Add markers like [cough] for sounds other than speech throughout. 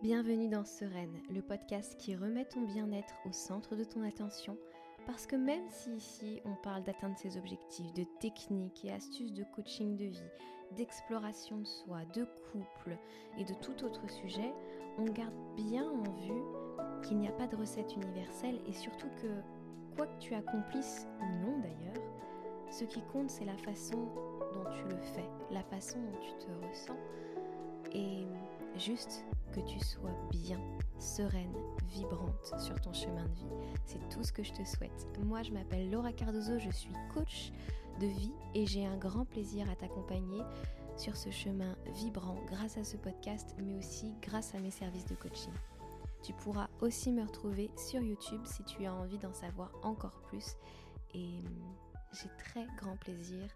Bienvenue dans Sereine, le podcast qui remet ton bien-être au centre de ton attention. Parce que même si ici on parle d'atteindre ses objectifs, de techniques et astuces de coaching de vie, d'exploration de soi, de couple et de tout autre sujet, on garde bien en vue qu'il n'y a pas de recette universelle et surtout que quoi que tu accomplisses ou non d'ailleurs, ce qui compte c'est la façon dont tu le fais, la façon dont tu te ressens et juste que tu sois bien, sereine, vibrante sur ton chemin de vie. C'est tout ce que je te souhaite. Moi, je m'appelle Laura Cardozo, je suis coach de vie et j'ai un grand plaisir à t'accompagner sur ce chemin vibrant grâce à ce podcast, mais aussi grâce à mes services de coaching. Tu pourras aussi me retrouver sur YouTube si tu as envie d'en savoir encore plus. Et hum, j'ai très grand plaisir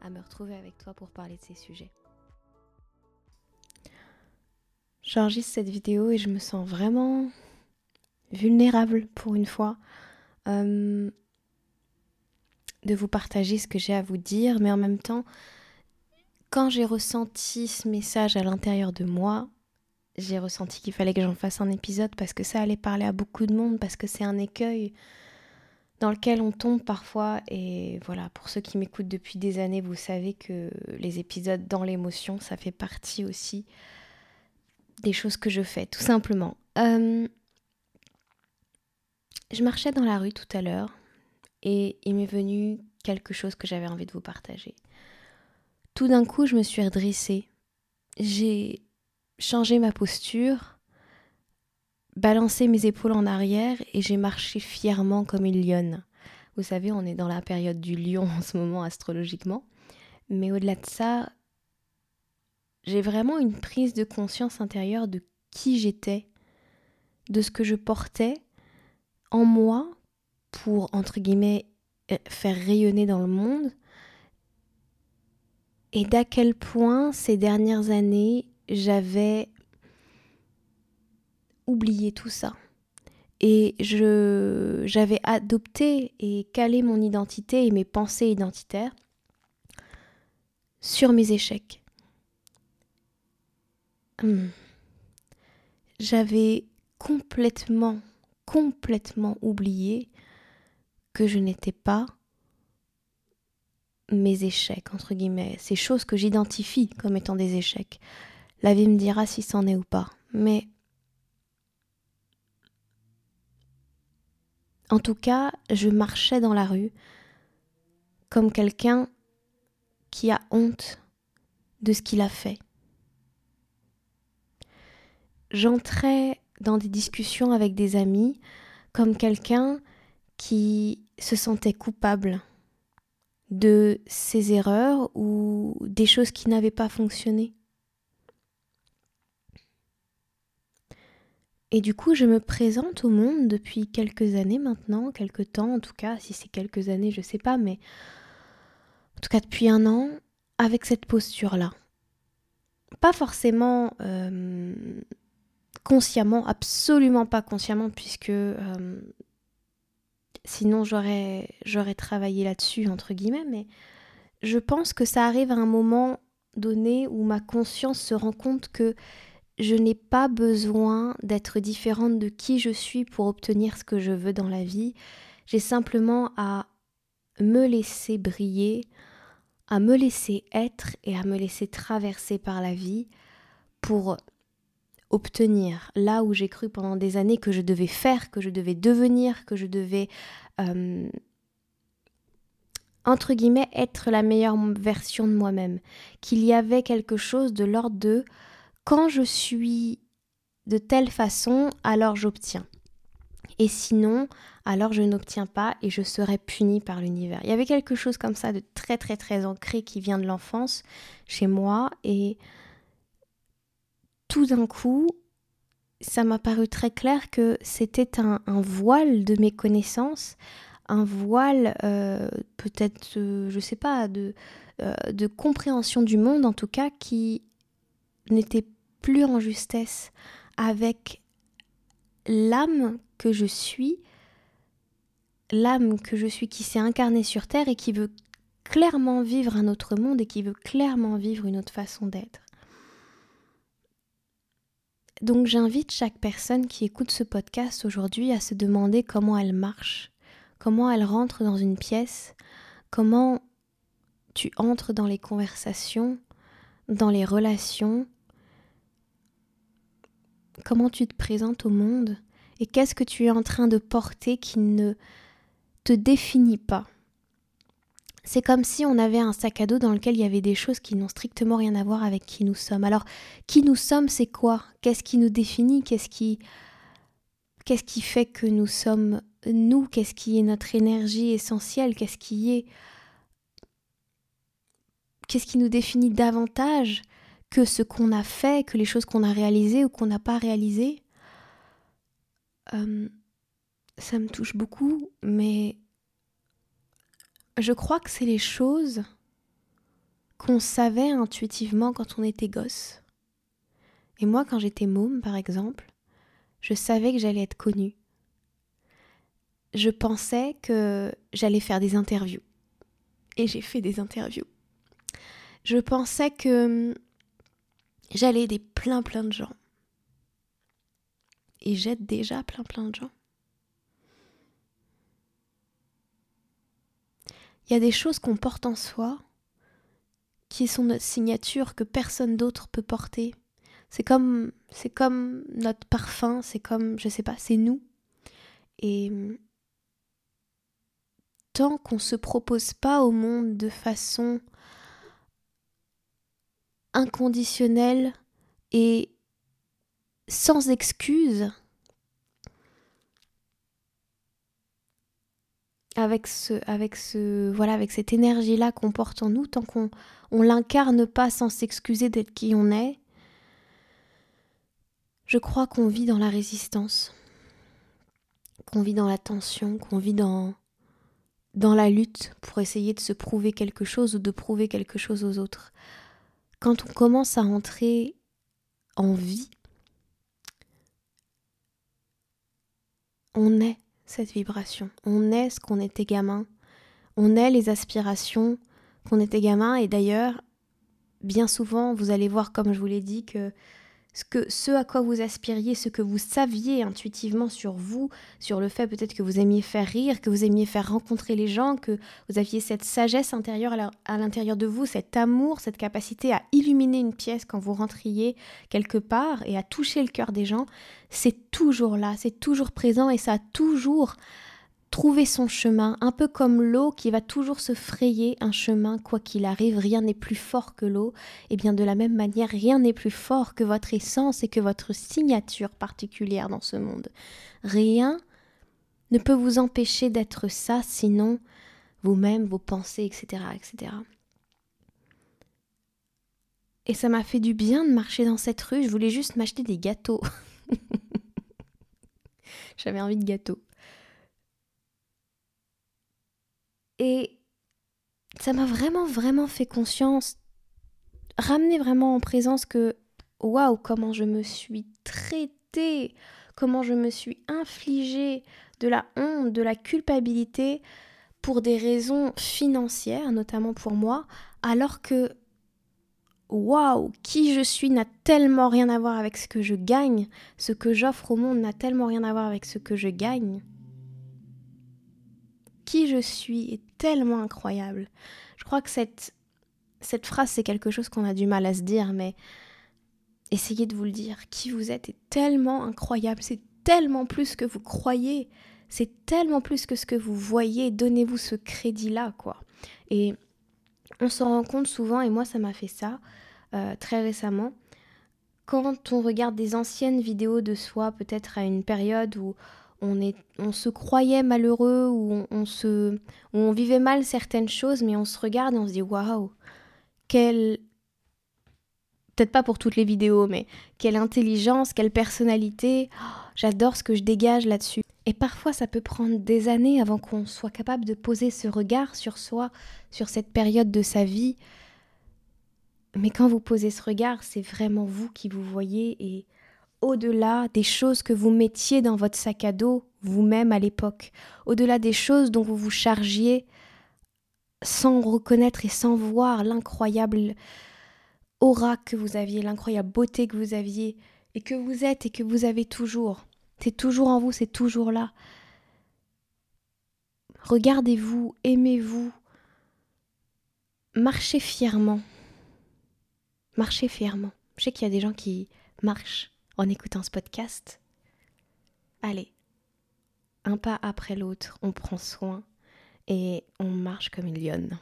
à me retrouver avec toi pour parler de ces sujets. J'enregistre cette vidéo et je me sens vraiment vulnérable pour une fois hum, de vous partager ce que j'ai à vous dire, mais en même temps, quand j'ai ressenti ce message à l'intérieur de moi, j'ai ressenti qu'il fallait que j'en fasse un épisode parce que ça allait parler à beaucoup de monde, parce que c'est un écueil dans lequel on tombe parfois. Et voilà, pour ceux qui m'écoutent depuis des années, vous savez que les épisodes dans l'émotion, ça fait partie aussi des choses que je fais, tout simplement. Euh, je marchais dans la rue tout à l'heure et il m'est venu quelque chose que j'avais envie de vous partager. Tout d'un coup, je me suis redressée. J'ai changé ma posture, balancé mes épaules en arrière et j'ai marché fièrement comme une lionne. Vous savez, on est dans la période du lion [laughs] en ce moment astrologiquement. Mais au-delà de ça, j'ai vraiment une prise de conscience intérieure de qui j'étais, de ce que je portais en moi pour, entre guillemets, euh, faire rayonner dans le monde, et d'à quel point ces dernières années, j'avais oublié tout ça. Et j'avais adopté et calé mon identité et mes pensées identitaires sur mes échecs. Hmm. J'avais complètement, complètement oublié que je n'étais pas mes échecs, entre guillemets, ces choses que j'identifie comme étant des échecs. La vie me dira si c'en est ou pas. Mais en tout cas, je marchais dans la rue comme quelqu'un qui a honte de ce qu'il a fait j'entrais dans des discussions avec des amis comme quelqu'un qui se sentait coupable de ses erreurs ou des choses qui n'avaient pas fonctionné. Et du coup, je me présente au monde depuis quelques années maintenant, quelques temps en tout cas, si c'est quelques années, je sais pas, mais en tout cas depuis un an, avec cette posture-là. Pas forcément euh, consciemment, absolument pas consciemment, puisque euh, sinon j'aurais, j'aurais travaillé là-dessus, entre guillemets, mais je pense que ça arrive à un moment donné où ma conscience se rend compte que je n'ai pas besoin d'être différente de qui je suis pour obtenir ce que je veux dans la vie. J'ai simplement à me laisser briller, à me laisser être et à me laisser traverser par la vie pour obtenir, là où j'ai cru pendant des années que je devais faire, que je devais devenir, que je devais, euh, entre guillemets, être la meilleure version de moi-même, qu'il y avait quelque chose de l'ordre de quand je suis de telle façon, alors j'obtiens. Et sinon, alors je n'obtiens pas et je serai punie par l'univers. Il y avait quelque chose comme ça de très très très ancré qui vient de l'enfance chez moi et tout d'un coup, ça m'a paru très clair que c'était un, voile de mes connaissances, un voile euh, peut-être, euh, je sais pas, euh, de compréhension du monde en tout cas, qui n'était plus en justesse avec l'âme que je suis, l'âme que je suis qui s'est incarnée sur Terre et qui veut clairement vivre un autre monde et qui veut clairement vivre une autre façon d'être. Donc j'invite chaque personne qui écoute ce podcast aujourd'hui à se demander comment elle marche, comment elle rentre dans une pièce, comment tu entres dans les conversations, dans les relations, comment tu te présentes au monde et qu'est-ce que tu es en train de porter qui ne te définit pas. C'est comme si on avait un sac à dos dans lequel il y avait des choses qui n'ont strictement rien à voir avec qui nous sommes. Alors, qui nous sommes, c'est quoi? Qu'est-ce qui nous définit? Qu'est-ce qui qu'est-ce qui fait que nous sommes nous? Qu'est-ce qui est notre énergie essentielle? Qu'est-ce qui est qu'est-ce qui nous définit davantage que ce qu'on a fait, que les choses qu'on a réalisées ou qu'on n'a pas réalisées? Euh, Ça me touche beaucoup, mais je crois que c'est les choses qu'on savait intuitivement quand on était gosse. Et moi, quand j'étais môme, par exemple, je savais que j'allais être connue. Je pensais que j'allais faire des interviews. Et j'ai fait des interviews. Je pensais que j'allais aider plein plein de gens. Et j'aide déjà plein plein de gens. Il y a des choses qu'on porte en soi qui sont notre signature que personne d'autre peut porter. C'est comme c'est comme notre parfum, c'est comme je sais pas, c'est nous. Et tant qu'on se propose pas au monde de façon inconditionnelle et sans excuse, avec ce, avec ce, voilà, avec cette énergie-là qu'on porte en nous, tant qu'on on l'incarne pas sans s'excuser d'être qui on est, je crois qu'on vit dans la résistance, qu'on vit dans la tension, qu'on vit dans, dans la lutte pour essayer de se prouver quelque chose ou de prouver quelque chose aux autres. Quand on commence à entrer en vie, on est cette vibration. On est ce qu'on était gamin. On est les aspirations qu'on était gamin. Et d'ailleurs, bien souvent, vous allez voir, comme je vous l'ai dit, que ce, que ce à quoi vous aspiriez, ce que vous saviez intuitivement sur vous, sur le fait peut-être que vous aimiez faire rire, que vous aimiez faire rencontrer les gens, que vous aviez cette sagesse intérieure à l'intérieur de vous, cet amour, cette capacité à illuminer une pièce quand vous rentriez quelque part et à toucher le cœur des gens, c'est toujours là, c'est toujours présent et ça a toujours trouvé son chemin, un peu comme l'eau qui va toujours se frayer un chemin quoi qu'il arrive, rien n'est plus fort que l'eau, et bien de la même manière, rien n'est plus fort que votre essence et que votre signature particulière dans ce monde. Rien ne peut vous empêcher d'être ça, sinon vous-même, vos pensées, etc., etc. Et ça m'a fait du bien de marcher dans cette rue, je voulais juste m'acheter des gâteaux. [laughs] J'avais envie de gâteau. Et ça m'a vraiment, vraiment fait conscience, ramener vraiment en présence que, waouh, comment je me suis traitée, comment je me suis infligée de la honte, de la culpabilité pour des raisons financières, notamment pour moi, alors que waouh, qui je suis n'a tellement rien à voir avec ce que je gagne, ce que j'offre au monde n'a tellement rien à voir avec ce que je gagne. Qui je suis est tellement incroyable. Je crois que cette, cette phrase, c'est quelque chose qu'on a du mal à se dire, mais essayez de vous le dire. Qui vous êtes est tellement incroyable, c'est tellement plus que vous croyez, c'est tellement plus que ce que vous voyez. Donnez-vous ce crédit-là, quoi. Et on s'en rend compte souvent, et moi ça m'a fait ça euh, très récemment, quand on regarde des anciennes vidéos de soi, peut-être à une période où on, se croyait malheureux, où on, se, vivait mal certaines choses, mais on se regarde et on se dit waouh, quelle. Peut-être pas pour toutes les vidéos, mais quelle intelligence, quelle personnalité. Oh, j'adore ce que je dégage là-dessus. Et parfois, ça peut prendre des années avant qu'on soit capable de poser ce regard sur soi, sur cette période de sa vie. Mais quand vous posez ce regard, c'est vraiment vous qui vous voyez et au-delà des choses que vous mettiez dans votre sac à dos vous-même à l'époque, au-delà des choses dont vous vous chargiez sans reconnaître et sans voir l'incroyable aura que vous aviez, l'incroyable beauté que vous aviez, et que vous êtes et que vous avez toujours. C'est toujours en vous, c'est toujours là. Regardez-vous, aimez-vous, marchez fièrement. Marchez fièrement. Je sais qu'il y a des gens qui marchent en écoutant ce podcast. Allez, un pas après l'autre, on prend soin et on marche comme une lionne,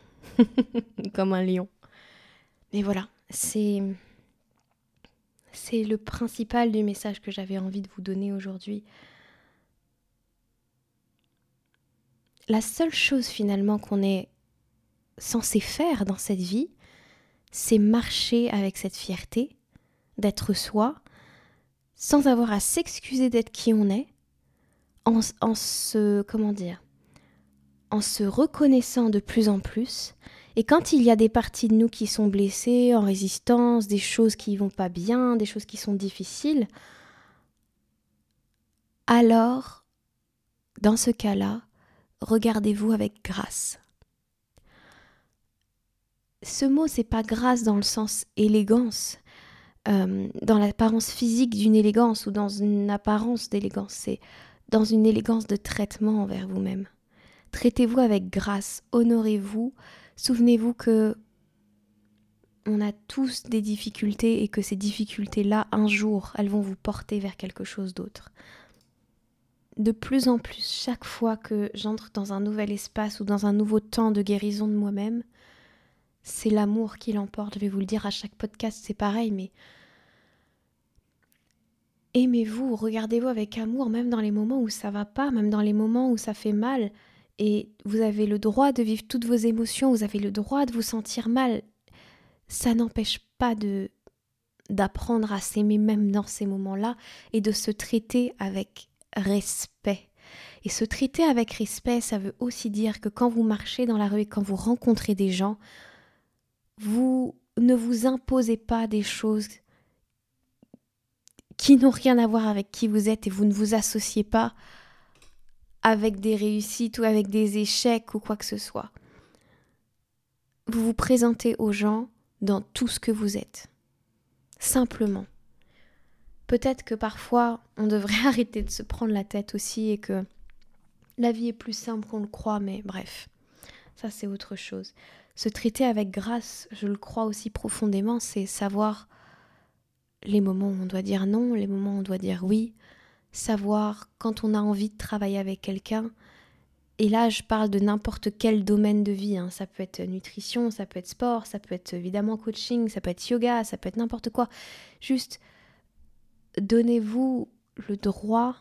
[laughs] comme un lion. Mais voilà, c'est c'est le principal du message que j'avais envie de vous donner aujourd'hui. La seule chose finalement qu'on est censé faire dans cette vie, c'est marcher avec cette fierté, d'être soi, sans avoir à s'excuser d'être qui on est, en, se comment dire, en se reconnaissant de plus en plus et quand il y a des parties de nous qui sont blessées, en résistance, des choses qui vont pas bien, des choses qui sont difficiles, alors, dans ce cas-là, regardez-vous avec grâce. Ce mot, c'est pas grâce dans le sens élégance, euh, dans l'apparence physique d'une élégance ou dans une apparence d'élégance, c'est dans une élégance de traitement envers vous-même. Traitez-vous avec grâce, honorez-vous, Souvenez-vous que on a tous des difficultés et que ces difficultés-là, un jour, elles vont vous porter vers quelque chose d'autre. De plus en plus, chaque fois que j'entre dans un nouvel espace ou dans un nouveau temps de guérison de moi-même, c'est l'amour qui l'emporte. Je vais vous le dire à chaque podcast, c'est pareil, mais aimez-vous, regardez-vous avec amour, même dans les moments où ça va pas, même dans les moments où ça fait mal. Et vous avez le droit de vivre toutes vos émotions, vous avez le droit de vous sentir mal. Ça n'empêche pas de d'apprendre à s'aimer même dans ces moments-là et de se traiter avec respect. Et se traiter avec respect, ça veut aussi dire que quand vous marchez dans la rue et quand vous rencontrez des gens, vous ne vous imposez pas des choses qui n'ont rien à voir avec qui vous êtes et vous ne vous associez pas avec des réussites ou avec des échecs ou quoi que ce soit. Vous vous présentez aux gens dans tout ce que vous êtes. Simplement. Peut-être que parfois on devrait [laughs] arrêter de se prendre la tête aussi et que la vie est plus simple qu'on le croit, mais bref, ça c'est autre chose. Se traiter avec grâce, je le crois aussi profondément, c'est savoir les moments où on doit dire non, les moments où on doit dire oui, savoir quand on a envie de travailler avec quelqu'un. Et là, je parle de n'importe quel domaine de vie. Hein. Ça peut être nutrition, ça peut être sport, ça peut être évidemment coaching, ça peut être yoga, ça peut être n'importe quoi. Juste, donnez-vous le droit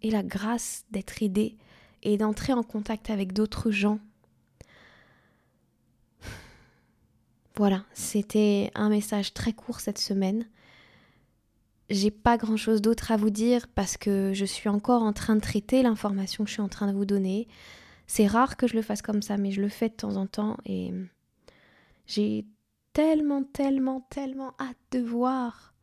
et la grâce d'être aidé et d'entrer en contact avec d'autres gens. Voilà, c'était un message très court cette semaine j'ai pas grand chose d'autre à vous dire parce que je suis encore en train de traiter l'information que je suis en train de vous donner. C'est rare que je le fasse comme ça, mais je le fais de temps en temps et j'ai tellement, tellement, tellement hâte de voir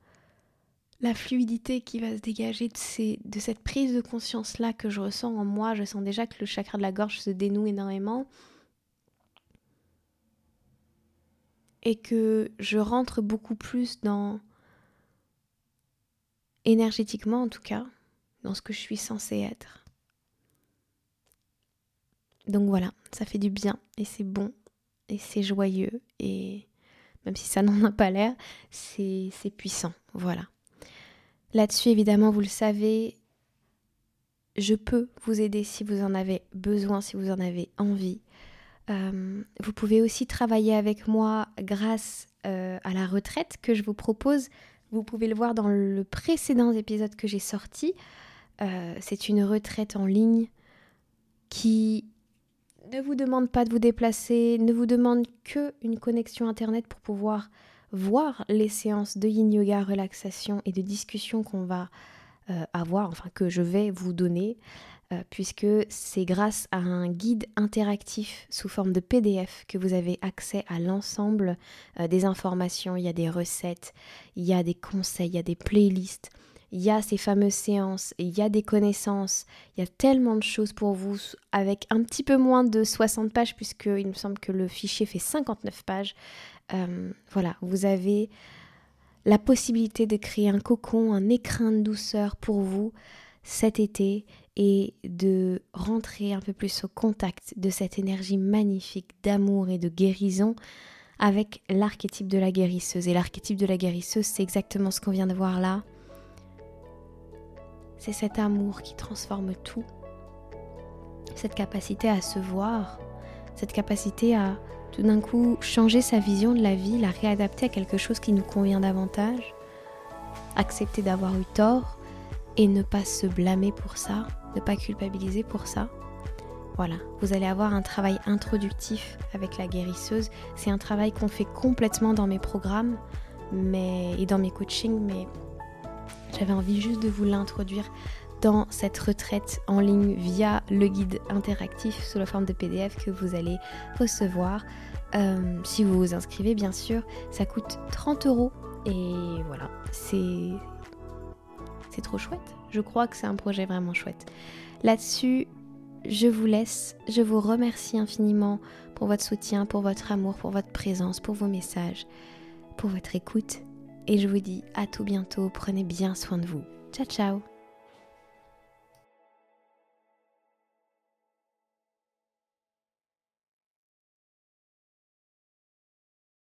la fluidité qui va se dégager de, de cette prise de conscience-là que je ressens en moi. Je sens déjà que le chakra de la gorge se dénoue énormément. Et que je rentre beaucoup plus dans énergétiquement en tout cas, dans ce que je suis censée être. Donc voilà, ça fait du bien et c'est bon et c'est joyeux et même si ça n'en a pas l'air, c'est puissant. Voilà. Là-dessus, évidemment, vous le savez, je peux vous aider si vous en avez besoin, si vous en avez envie. Euh, vous pouvez aussi travailler avec moi grâce euh, à la retraite que je vous propose vous pouvez le voir dans le précédent épisode que j'ai sorti. Euh, c'est une retraite en ligne qui ne vous demande pas de vous déplacer, ne vous demande que une connexion internet pour pouvoir voir les séances de yin yoga, relaxation et de discussion qu'on va euh, avoir, enfin que je vais vous donner. Euh, puisque c'est grâce à un guide interactif sous forme de PDF que vous avez accès à l'ensemble euh, des informations. Il y a des recettes, il y a des conseils, il y a des playlists, il y a ces fameuses séances, il y a des connaissances, il y a tellement de choses pour vous avec un petit peu moins de 60 pages puisqu'il me semble que le fichier fait 59 pages. Euh, voilà, vous avez la possibilité de créer un cocon, un écrin de douceur pour vous cet été et de rentrer un peu plus au contact de cette énergie magnifique d'amour et de guérison avec l'archétype de la guérisseuse. Et l'archétype de la guérisseuse, c'est exactement ce qu'on vient de voir là. C'est cet amour qui transforme tout. Cette capacité à se voir, cette capacité à tout d'un coup changer sa vision de la vie, la réadapter à quelque chose qui nous convient davantage, accepter d'avoir eu tort et ne pas se blâmer pour ça, ne pas culpabiliser pour ça. Voilà, vous allez avoir un travail introductif avec la guérisseuse. C'est un travail qu'on fait complètement dans mes programmes mais, et dans mes coachings, mais j'avais envie juste de vous l'introduire dans cette retraite en ligne via le guide interactif sous la forme de PDF que vous allez recevoir. Euh, si vous vous inscrivez, bien sûr, ça coûte 30 euros. Et voilà, c'est c'est trop chouette. Je crois que c'est un projet vraiment chouette. Là-dessus, je vous laisse. Je vous remercie infiniment pour votre soutien, pour votre amour, pour votre présence, pour vos messages, pour votre écoute. Et je vous dis à tout bientôt. Prenez bien soin de vous. Ciao ciao